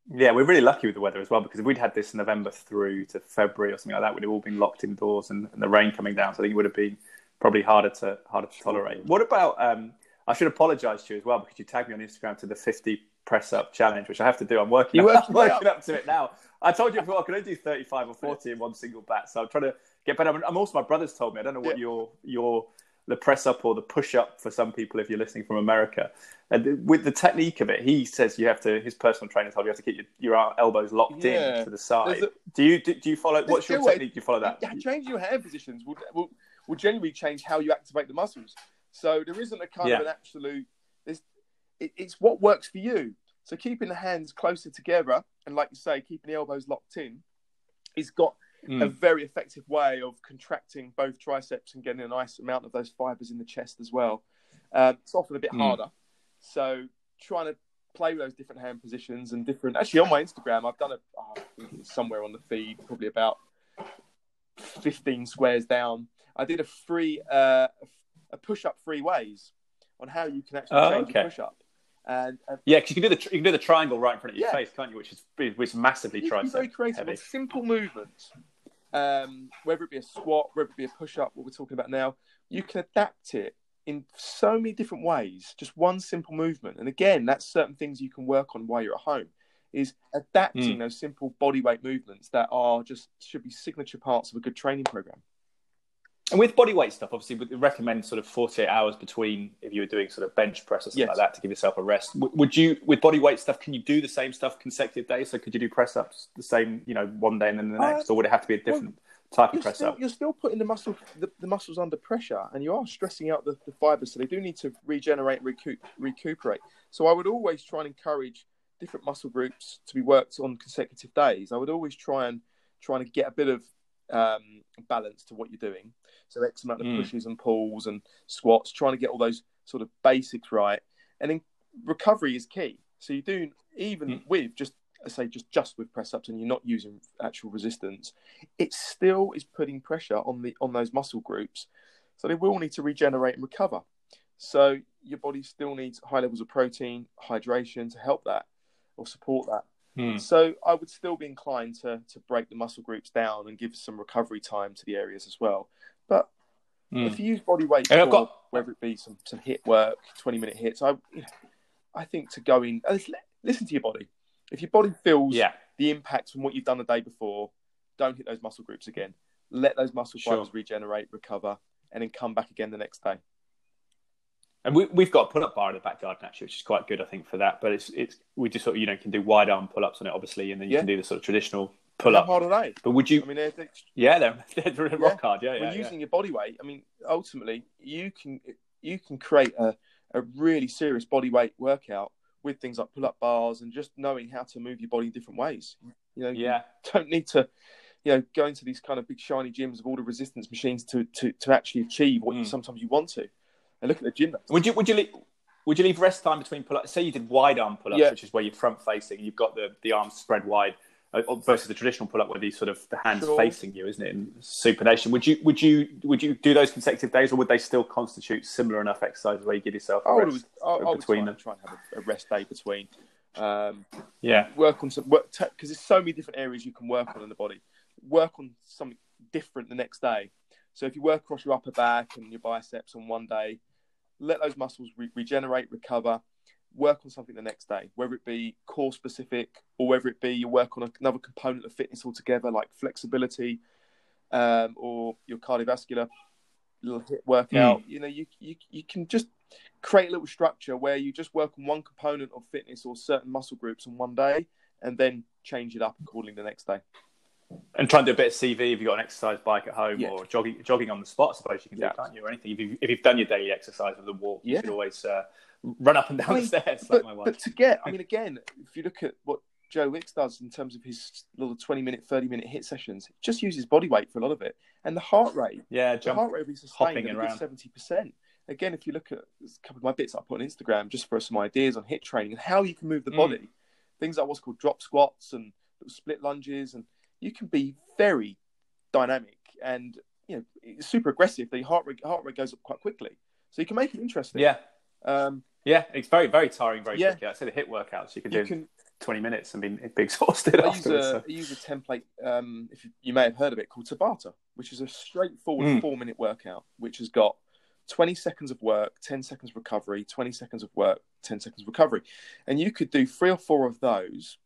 Yeah, we're really lucky with the weather as well because if we'd had this November through to February or something like that, we'd have all been locked indoors and, and the rain coming down. So I think it would have been probably harder to harder to tolerate. What about? Um, I should apologise to you as well because you tagged me on Instagram to the 50 press up challenge, which I have to do. I'm working. You up, working I'm working up to it now. I told you before I could only do 35 or 40 in one single bat, so I'm trying to get better. I'm also my brother's told me. I don't know what Yeah. your your the press up or the push up for some people if you're listening from America. And with the technique of it, he says you have to. His personal trainer told you have to keep your, your elbows locked Yeah. in to the side. A- do you do, do you follow? What's your technique? Do you follow that? Yeah, changing your hand positions will, will will generally change how you activate the muscles. So there isn't a kind Yeah. of an absolute. It's it, it's what works for you. So keeping the hands closer together and, like you say, keeping the elbows locked in, is got a Mm. very effective way of contracting both triceps and getting a nice amount of those fibers in the chest as well. Um, it's often a bit Mm. harder. So trying to play with those different hand positions and different. Actually, on my Instagram, I've done a. Oh, I think it's somewhere on the feed, probably about fifteen squares down. I did a free, uh, a push-up three ways on how you can actually Oh, change okay. a push-up. And, and Yeah, because you can do the you can do the triangle right in front of your Yeah. face, can't you? Which is which is massively can very creative heavy. simple movements. Um, whether it be a squat, whether it be a push-up, what we're talking about now, you can adapt it in so many different ways. Just one simple movement, and again, that's certain things you can work on while you're at home. Is adapting Mm. those simple body weight movements that are just should be signature parts of a good training program. And with body weight stuff, obviously, we recommend sort of 48 hours between if you were doing sort of bench press or something Yes. like that to give yourself a rest. Would you, with body weight stuff, can you do the same stuff consecutive days? So could you do press ups the same, you know, one day and then the Uh, next, or would it have to be a different type of press still, up? you're still putting the muscle the, the muscles under pressure, and you are stressing out the, the fibers, so they do need to regenerate, recoup, recuperate. So I would always try and encourage different muscle groups to be worked on consecutive days. I would always try and trying to get a bit of um, balance to what you're doing. So X amount of Mm. pushes and pulls and squats, trying to get all those sort of basics right, and then recovery is key. So you do even Mm. with just I say just just with press ups and you're not using actual resistance, it still is putting pressure on the on those muscle groups, so they will need to regenerate and recover. So your body still needs high levels of protein, hydration to help that or support that. Hmm. So I would still be inclined to to break the muscle groups down and give some recovery time to the areas as well. But Hmm. if you use body weight, for got- whether it be some some HIIT work, twenty minute HIITs, I you know, I think to go in, uh, listen to your body. If your body feels Yeah. the impact from what you've done the day before, don't hit those muscle groups again. Let those muscle Sure. fibers regenerate, recover, and then come back again the next day. And we, we've got a pull-up bar in the back garden actually, which is quite good, I think, for that. But it's it's we just sort of you know can do wide arm pull-ups on it, obviously, and then you Yeah. can do the sort of traditional pull-up. hard are they? But would you? I mean, they're, they're, yeah, they're, they're rock hard. Yeah, yeah. yeah. using your body weight, I mean, ultimately, you can you can create a, a really serious body weight workout with things like pull-up bars and just knowing how to move your body in different ways. You know, Yeah. you don't need to, you know, go into these kind of big shiny gyms of all the resistance machines to to, to actually achieve what you Mm. sometimes you want to. And look at the gym. Would you would you leave, would you leave rest time between pull ups? Say you did wide arm pull ups, Yeah. which is where you're front facing, you've got the, the arms spread wide, uh, versus the traditional pull up where these sort of the hands Sure. facing you, isn't it? In supination. Would you would you would you do those consecutive days, or would they still constitute similar enough exercises where you give yourself a I would, rest I, I would between try, them? try and have a, a rest day between. Um, Yeah. work on some work because there's so many different areas you can work on in the body. Work on something different the next day. So if you work across your upper back and your biceps on one day, let those muscles re- regenerate, recover. Work on something the next day, whether it be core specific or whether it be you work on another component of fitness altogether, like flexibility um, or your cardiovascular little HIIT workout. You know, you, you you can just create a little structure where you just work on one component of fitness or certain muscle groups on one day and then change it up accordingly the next day. And try and do a bit of CV if you've got an exercise bike at home Yeah. or jogging jogging on the spot, I suppose you can do, Yeah. can't you? Or anything. If, you, if you've done your daily exercise with a walk, you Yeah. should always uh, run up and down I mean, the stairs like But, my wife. but to get, I mean, again, if you look at what Joe Wicks does in terms of his little 20 minute, 30 minute HIIT sessions. Just uses body weight for a lot of it. And the heart rate, Yeah, the heart rate will be sustained hopping at around. 70%. Again, if you look at a couple of my bits I put on Instagram just for some ideas on HIIT training and how you can move the Mm. body, things like what's called drop squats and split lunges, and you can be very dynamic and you know it's super aggressive. The heart rate, heart rate goes up quite quickly, so you can make it interesting. Yeah, Um, yeah. It's very, very tiring very Yeah. quickly. I say the HIIT workouts you can you do can 20 minutes and be, be exhausted I use, a, so. I use a template, um, if you, you may have heard of it, called Tabata, which is a straightforward Mm. four minute workout, which has got 20 seconds of work, 10 seconds recovery, 20 seconds of work, 10 seconds recovery. And you could do three or four of those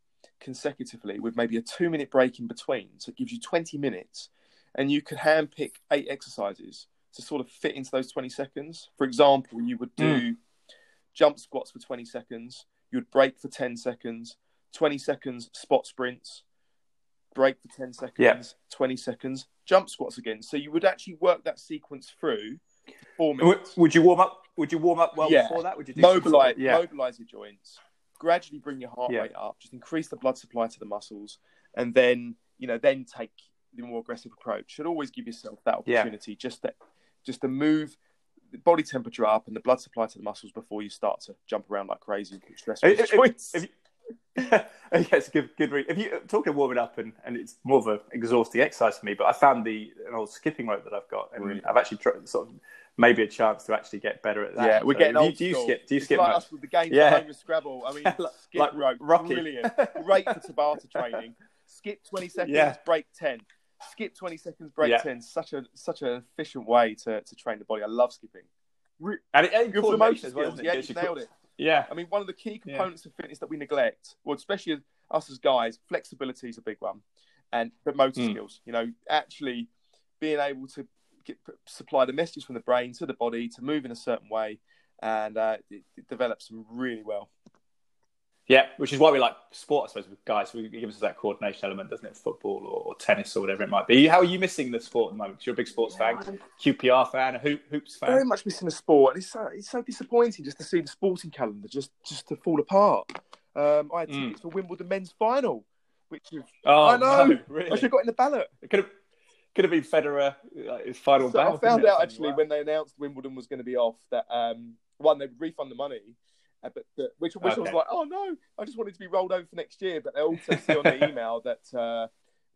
consecutively with maybe a two minute break in between. So it gives you 20 minutes. And you could handpick eight exercises to sort of fit into those 20 seconds. For example, you would do hmm. jump squats for 20 seconds, you would break for 10 seconds, 20 seconds spot sprints, break for 10 seconds, Yeah. 20 seconds, jump squats again. So you would actually work that sequence through four Would, minutes. would you warm up? Would you warm up well Yeah. before that? Would you do some sort of- Mobilize, yeah, mobilize your joints, gradually bring your heart Yeah. rate up, just increase the blood supply to the muscles, and then you know then take the more aggressive approach. Should always give yourself that Yeah. opportunity just to just to move the body temperature up and the blood supply to the muscles before you start to jump around like crazy and on If- joints. if you- good, good. read. if you talking of warming up, and, and it's more of an exhausting exercise for me, but I found the an old skipping rope that I've got, and Brilliant. I've actually tried, sort of maybe a chance to actually get better at that. yeah, we're So getting do you- Do you skip? Do you It's skip like much? us with the games Yeah. at home with Scrabble. I mean, Like- skip like rope, Rocky. brilliant. Great for Tabata training. Skip twenty seconds, Yeah. break ten. Skip twenty seconds, break Yeah. ten. Such a such an efficient way to, to train the body. I love skipping. And, it, and Good for motor well, skills. it? Yeah, you nailed it. Yeah, I mean, one of the key components of fitness that we neglect, well, especially us as guys, flexibility is a big one, and but motor Mm. skills. You know, actually being able to get, supply the messages from the brain to the body to move in a certain way, and uh, it, it develops them really well. yeah. Which is why we like sport, I suppose, with guys. We, it gives us that coordination element, doesn't it? Football or, or tennis or whatever it might be. How are you missing the sport at the moment? 'Cause you're a big sports fan, QPR fan, a hoop, hoops fan. Very much missing the sport, and it's so it's so disappointing just to see the sporting calendar just just to fall apart. Um, I had Mm. tickets for Wimbledon men's final, which is, Oh, I know. no, I should have got in the ballot. It could have could have been Federer uh, his final So I found didn't it, or out actually like when they announced Wimbledon was going to be off that um, one they would refund the money, uh, but the, which which I was like, oh no, I just wanted to be rolled over for next year. But they also see on the email that uh,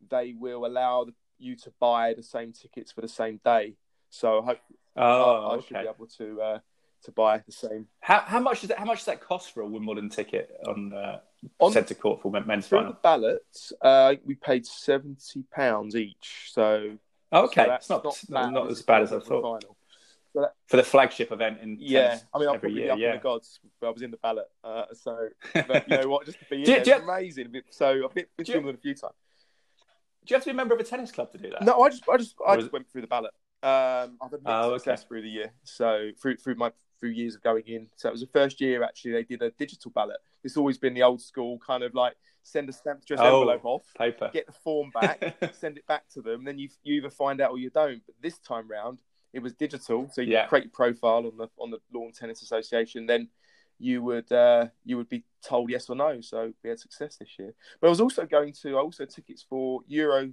they will allow you to buy the same tickets for the same day. So I hope. Oh, I, I should be able to uh, to buy the same How, how much does that? How much does that cost for a Wimbledon ticket on, uh, on centre court for men- men's through final? the ballot. Uh, we paid seventy pounds each. So okay, so it's not not, bad as bad as I thought final. So that, for the flagship event in Yeah, I mean, every probably year. up in Yeah, the gods. I was in the ballot, uh, so but you know what? Just to be in Do you- there, do you- it's amazing. So I've been, you- filmed a few times. do you have to be a member of a tennis club to do that? No, I just, I just, I just is- went through the ballot. Um, I've had mixed Oh, okay. through the year. So through through my through years of going in. So it was the first year actually they did a digital ballot. It's always been the old school kind of like send a stamped address Oh. envelope off, paper. get the form back, send it back to them, then you you either find out or you don't. But this time round, it was digital, so you Yeah. create your profile on the on the Lawn Tennis Association. Then you would uh, you would be told yes or no. So we had success this year. But I was also going to I also tickets for Euro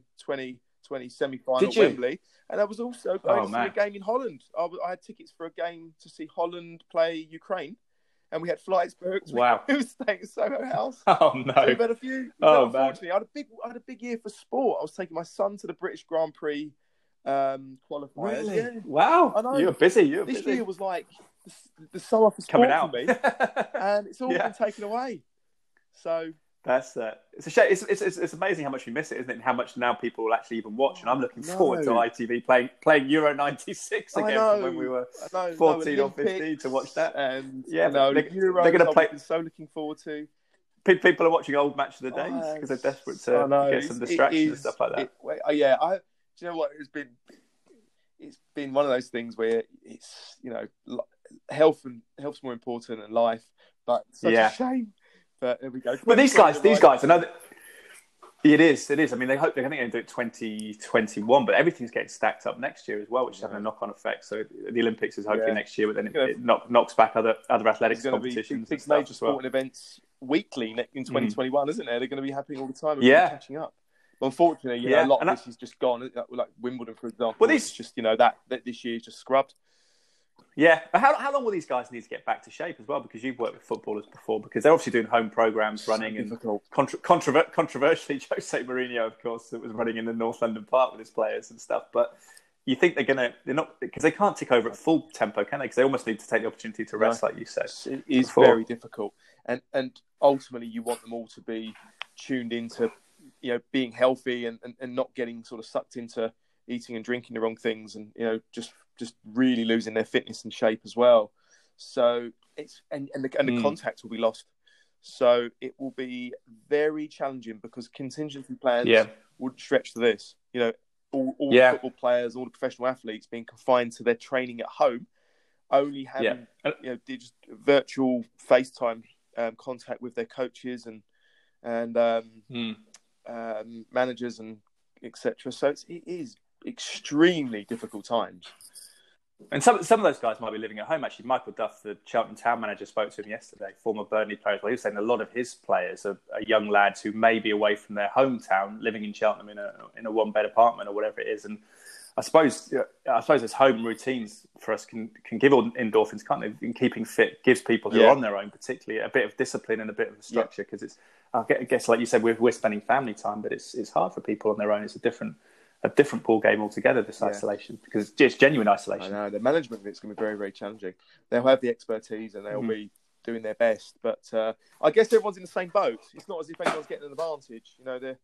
2020 semi final at you? Wembley, and I was also going Oh, to a game in Holland. I, was- I had tickets for a game to see Holland play Ukraine, and we had flights booked. Wow. we were staying at Soho House. Oh So no! we've had a few. Oh, unfortunately, I had a big, I had a big year for sport. I was taking my son to the British Grand Prix um, qualifiers. Yeah. Wow! I know. You're busy. You're This busy. year was like the, the summer for sport coming out. for me, and it's all Yeah. been taken away. So That's uh, it's a shame. It's, it's, it's, it's amazing how much we miss it, isn't it? And how much now people will actually even watch. And I'm looking No. forward to ITV playing playing Euro '96 again from when we were. Know, 14 or 15 to watch that. and Yeah, know, they- they're gonna I've play- so looking forward to. People are watching old match of the days Oh, because they're desperate to get some distractions and stuff like that. it- uh, yeah, I. Do you know what? It's been. It's been one of those things where it's you know health and health's more important than life, but it's such Yeah. a shame. But there we go. But these guys, these guys, I know that it is, it is. I mean, they hope they're going to do it 2021, but everything's getting stacked up next year as well, which is having a knock-on effect. So the Olympics is hopefully Yeah. next year, but then it, Yeah. it knock, knocks back other other athletics There's going to be competitions big, big major as well. sporting events weekly in 2021, mm. isn't there? They're going to be happening all the time. Yeah, catching up. But unfortunately, you yeah. know, a lot and of this is just gone. Like Wimbledon, for example. Well, this just you know that, that this year is just scrubbed. Yeah, how, how long will these guys need to get back to shape as well? Because you've worked with footballers before, because they're obviously doing home programs, running so and contra- controver- controversially, Jose Mourinho, of course, that was running in the North London Park with his players and stuff. But you think they're gonna they're not because they can't tick over at full tempo, can they? Because they almost need to take the opportunity to rest, no. like you said. It is before. very difficult, and and ultimately you want them all to be tuned into you know being healthy and, and, and not getting sort of sucked into eating and drinking the wrong things and you know just just really losing their fitness and shape as well. So it's and and the, and the mm. contact will be lost. So it will be very challenging because contingency plans yeah. would stretch to this. You know, all, all yeah. the football players, all the professional athletes being confined to their training at home, only having yeah. you know just virtual FaceTime um, contact with their coaches and and um, mm. um, managers and etc. So it's, it is extremely difficult times. And some some of those guys might be living at home. Actually, Michael Duff, the Cheltenham town manager, spoke to him yesterday. Former Burnley player, well, he was saying a lot of his players are, are, young lads who may be away from their hometown, living in Cheltenham in a in a one bed apartment or whatever it is. And I suppose I suppose as home routines for us can can give endorphins, can't they? In keeping fit, gives people who yeah. are on their own, particularly, a bit of discipline and a bit of structure. Because yeah. it's I guess like you said, we're we're spending family time, but it's it's hard for people on their own. It's a different a different ball game altogether. This yeah. isolation because it's just genuine isolation. I know the management of it's going to be very very challenging. They'll have the expertise and they'll mm-hmm. be doing their best, but uh, I guess everyone's in the same boat. It's not as if anyone's getting an advantage. You know, they're,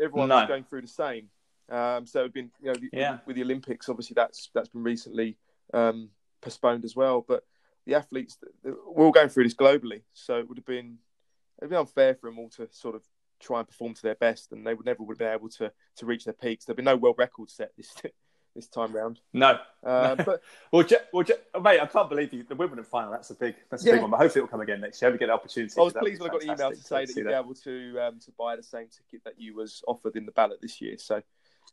everyone's no. going through the same. Um, so it's been you know the, yeah. with the Olympics, obviously that's that's been recently um, postponed as well. But the athletes, we're all going through this globally, so it would have been it'd be unfair for them all to sort of try and perform to their best, and they would never would have been able to to reach their peaks. There'd be no world record set this this time round. No, uh, but well, Je- well Je- oh, mate, I can't believe you, the Wimbledon final. That's a big, that's a yeah. big one. But hopefully, it'll come again next year. We get the opportunity. I was pleased when I got the email to say that you'd be able to um, to buy the same ticket that you was offered in the ballot this year. So,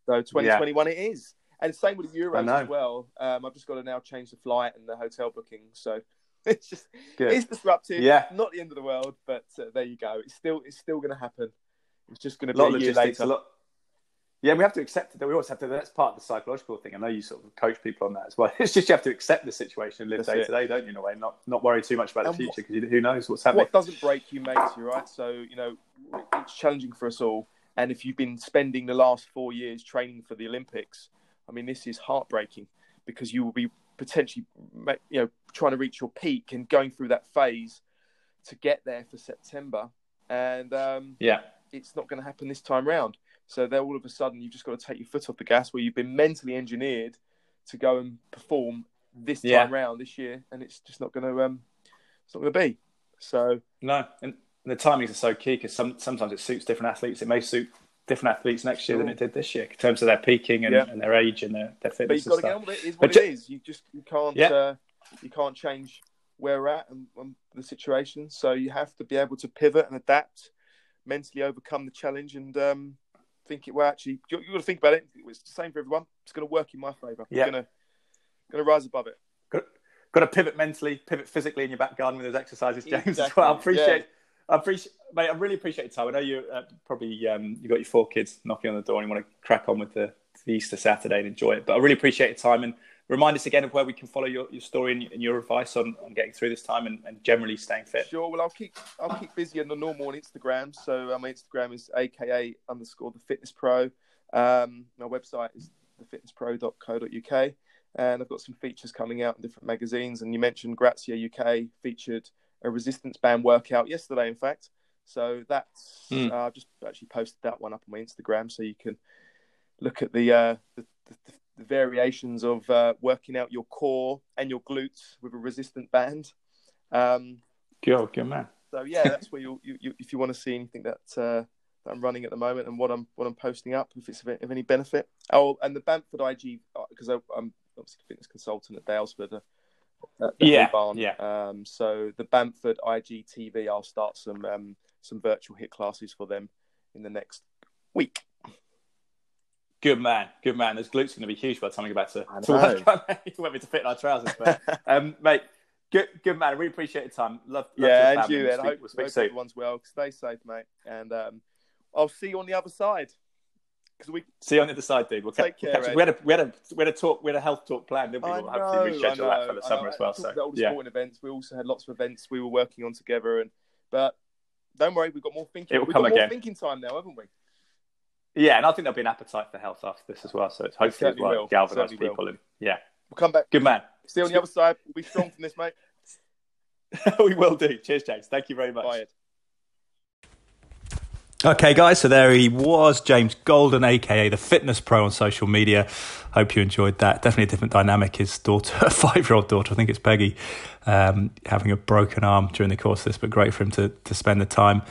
so 2021 yeah. it is, and same with the Euros as well. Um, I've just got to now change the flight and the hotel booking. So. It's just Good. it's disruptive. Yeah, not the end of the world, but uh, there you go. It's still it's still going to happen. It's just going to be a, a year later. A lot, yeah, we have to accept it. We always have to. That's part of the psychological thing. I know you sort of coach people on that as well. It's just you have to accept the situation and live that's day it. to day, don't you? In a way, not not worry too much about and the future because who knows what's happening. What doesn't break you makes you, right? So you know, it's challenging for us all. And if you've been spending the last four years training for the Olympics, I mean, this is heartbreaking because you will be potentially, you know, trying to reach your peak and going through that phase to get there for September. And um, yeah, it's not going to happen this time round. So then all of a sudden you've just got to take your foot off the gas where you've been mentally engineered to go and perform this time yeah. round this year, and it's just not going to um, it's not going to be. So no, and the timings are so key because some, sometimes it suits different athletes. It may suit different athletes next year than it did this year in terms of their peaking and, yeah. and their age and their, their fitness. But you've got to get on with it. Is what but it is. You just you can't yeah. uh, you can't change where we're at and, and the situation. So you have to be able to pivot and adapt mentally overcome the challenge and um, think it will actually you, have got to think about it it's the same for everyone it's going to work in my favor yeah going to going to rise above it got, got to pivot mentally pivot physically in your back garden with those exercises james exactly. as well i appreciate yeah. I appreciate, mate. I really appreciate your time. I know you uh, probably um, you got your four kids knocking on the door, and you want to crack on with the, the Easter Saturday and enjoy it. But I really appreciate your time and remind us again of where we can follow your, your story and, and your advice on, on getting through this time and, and, generally staying fit. Sure. Well, I'll keep I'll keep busy on the normal on Instagram. So uh, my Instagram is aka underscore the fitness pro. Um, my website is thefitnesspro.co.uk. And I've got some features coming out in different magazines. And you mentioned Grazia UK featured a resistance band workout yesterday, in fact. So that's mm. uh, I've just actually posted that one up on my Instagram, so you can look at the, uh, the, the, the variations of uh, working out your core and your glutes with a resistance band. Um, good, good man. So yeah, that's where you, you, you if you want to see anything that, uh, that I'm running at the moment and what I'm what I'm posting up, if it's of, any benefit. Oh, and the Bamford IG because uh, I'm obviously a fitness consultant at Daylesford. Yeah, barn. yeah. Um, so the Bamford IGTV, I'll start some um, some virtual HIIT classes for them in the next week. Good man, good man. Those glutes are going to be huge by the time we get back to, to work. you want me to fit in our trousers, but um, mate. Good, good man. Really appreciate your time. Love, love yeah, and you. We'll and I hope, we'll hope everyone's well. Stay safe, mate. And um, I'll see you on the other side. Because we See you on the other side, dude. We'll Take care, we had a we had a we had a talk we had a health talk planned, didn't we? I We'll know, hopefully I reschedule know, that for the summer as well. So all the yeah, sporting events. We also had lots of events we were working on together, and but don't worry, we've got more thinking. It will we've come got more again. thinking time now, haven't we? yeah, and I think there'll be an appetite for health after this as well. So it's hopefully it will. galvanise Certainly will. people and yeah, We'll come back. good man. See you on the other side. We'll be strong from this, mate. we will do. Cheers, James. Thank you very much. Bye. Okay, guys, so there he was, James Golden, aka the Fitness Pro on social media. Hope you enjoyed that. Definitely a different dynamic. His daughter, five year old daughter, I think it's Peggy, um, having a broken arm during the course of this, but great for him to, to spend the time.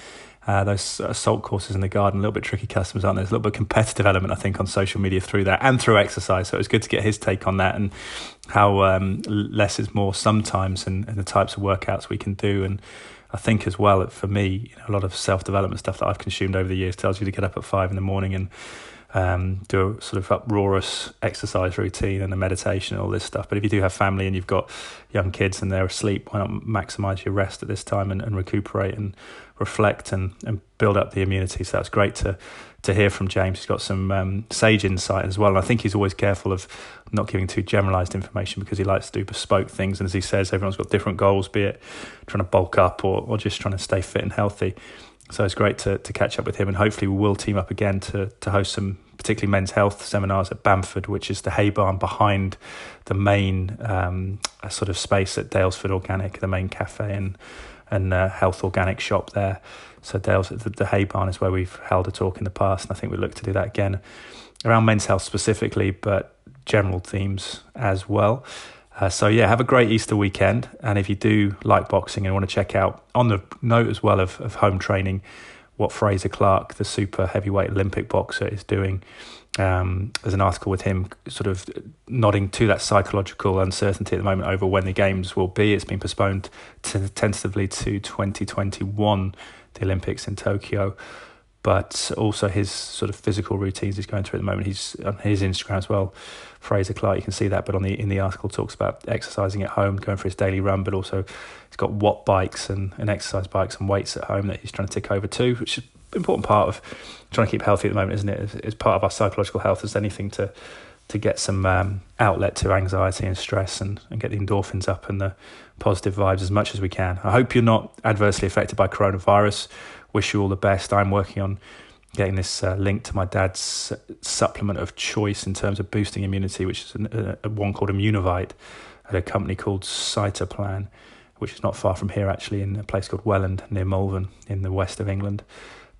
Uh, those assault courses in the garden, a little bit tricky customers, aren't there? There's a little bit competitive element, I think, on social media through that and through exercise. So it was good to get his take on that and how um, less is more sometimes and, and the types of workouts we can do. And I think as well, for me, you know, a lot of self development stuff that I've consumed over the years tells you to get up at five in the morning and um, do a sort of uproarious exercise routine and a meditation and all this stuff. But if you do have family and you've got young kids and they're asleep, why not maximize your rest at this time and, and recuperate and reflect and, and build up the immunity? So that's great to to hear from James. He's got some um, sage insight as well. And I think he's always careful of not giving too generalized information because he likes to do bespoke things. And as he says, everyone's got different goals, be it trying to bulk up or, or just trying to stay fit and healthy. So it's great to, to catch up with him, and hopefully we will team up again to to host some particularly men's health seminars at Bamford, which is the hay barn behind the main um, sort of space at Daylesford Organic, the main cafe and and uh, health organic shop there. So Dales, the, the hay barn is where we've held a talk in the past, and I think we look to do that again around men's health specifically, but general themes as well. Uh, so yeah, have a great Easter weekend, and if you do like boxing and want to check out on the note as well of, of home training, what Frazer Clarke, the super heavyweight Olympic boxer, is doing. Um, there's an article with him sort of nodding to that psychological uncertainty at the moment over when the games will be. It's been postponed to, tentatively to 2021, the Olympics in Tokyo but also his sort of physical routines he's going through at the moment. He's on his Instagram as well, Frazer Clarke. You can see that, but on the in the article talks about exercising at home, going for his daily run, but also he's got watt bikes and, and exercise bikes and weights at home that he's trying to tick over too, which is an important part of trying to keep healthy at the moment, isn't it? It's, part of our psychological health as anything to to get some um, outlet to anxiety and stress and, and get the endorphins up and the positive vibes as much as we can. I hope you're not adversely affected by coronavirus. Wish you all the best. I'm working on getting this uh, link to my dad's supplement of choice in terms of boosting immunity, which is an, a, one called Immunovite at a company called Cytoplan, which is not far from here actually, in a place called Welland near Malvern in the west of England.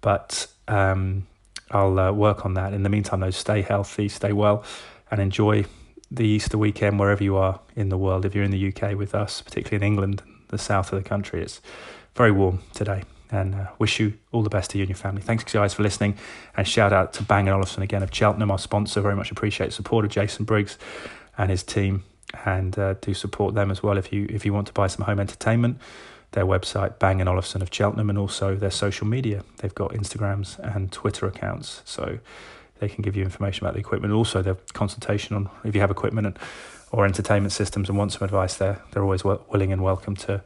But um, I'll uh, work on that. In the meantime, though, stay healthy, stay well, and enjoy the Easter weekend wherever you are in the world. If you're in the UK with us, particularly in England, the south of the country, it's very warm today. And uh, wish you all the best to you and your family. Thanks, guys, for listening. And shout out to Bang & Olufsen again of Cheltenham, our sponsor. Very much appreciate the support of Jason Briggs and his team. And uh, do support them as well if you if you want to buy some home entertainment. Their website, Bang & Olufsen of Cheltenham, and also their social media. They've got Instagrams and Twitter accounts. So they can give you information about the equipment. Also, their consultation on if you have equipment and, or entertainment systems and want some advice there, they're always willing and welcome to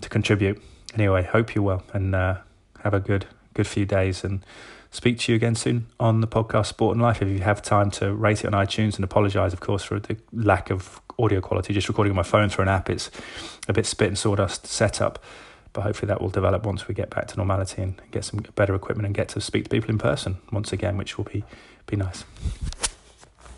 to contribute. Anyway, hope you're well and uh, have a good good few days and speak to you again soon on the podcast Sport and Life. If you have time to rate it on iTunes and apologise, of course, for the lack of audio quality. Just recording on my phone through an app, it's a bit spit and sawdust setup. But hopefully that will develop once we get back to normality and get some better equipment and get to speak to people in person once again, which will be be nice.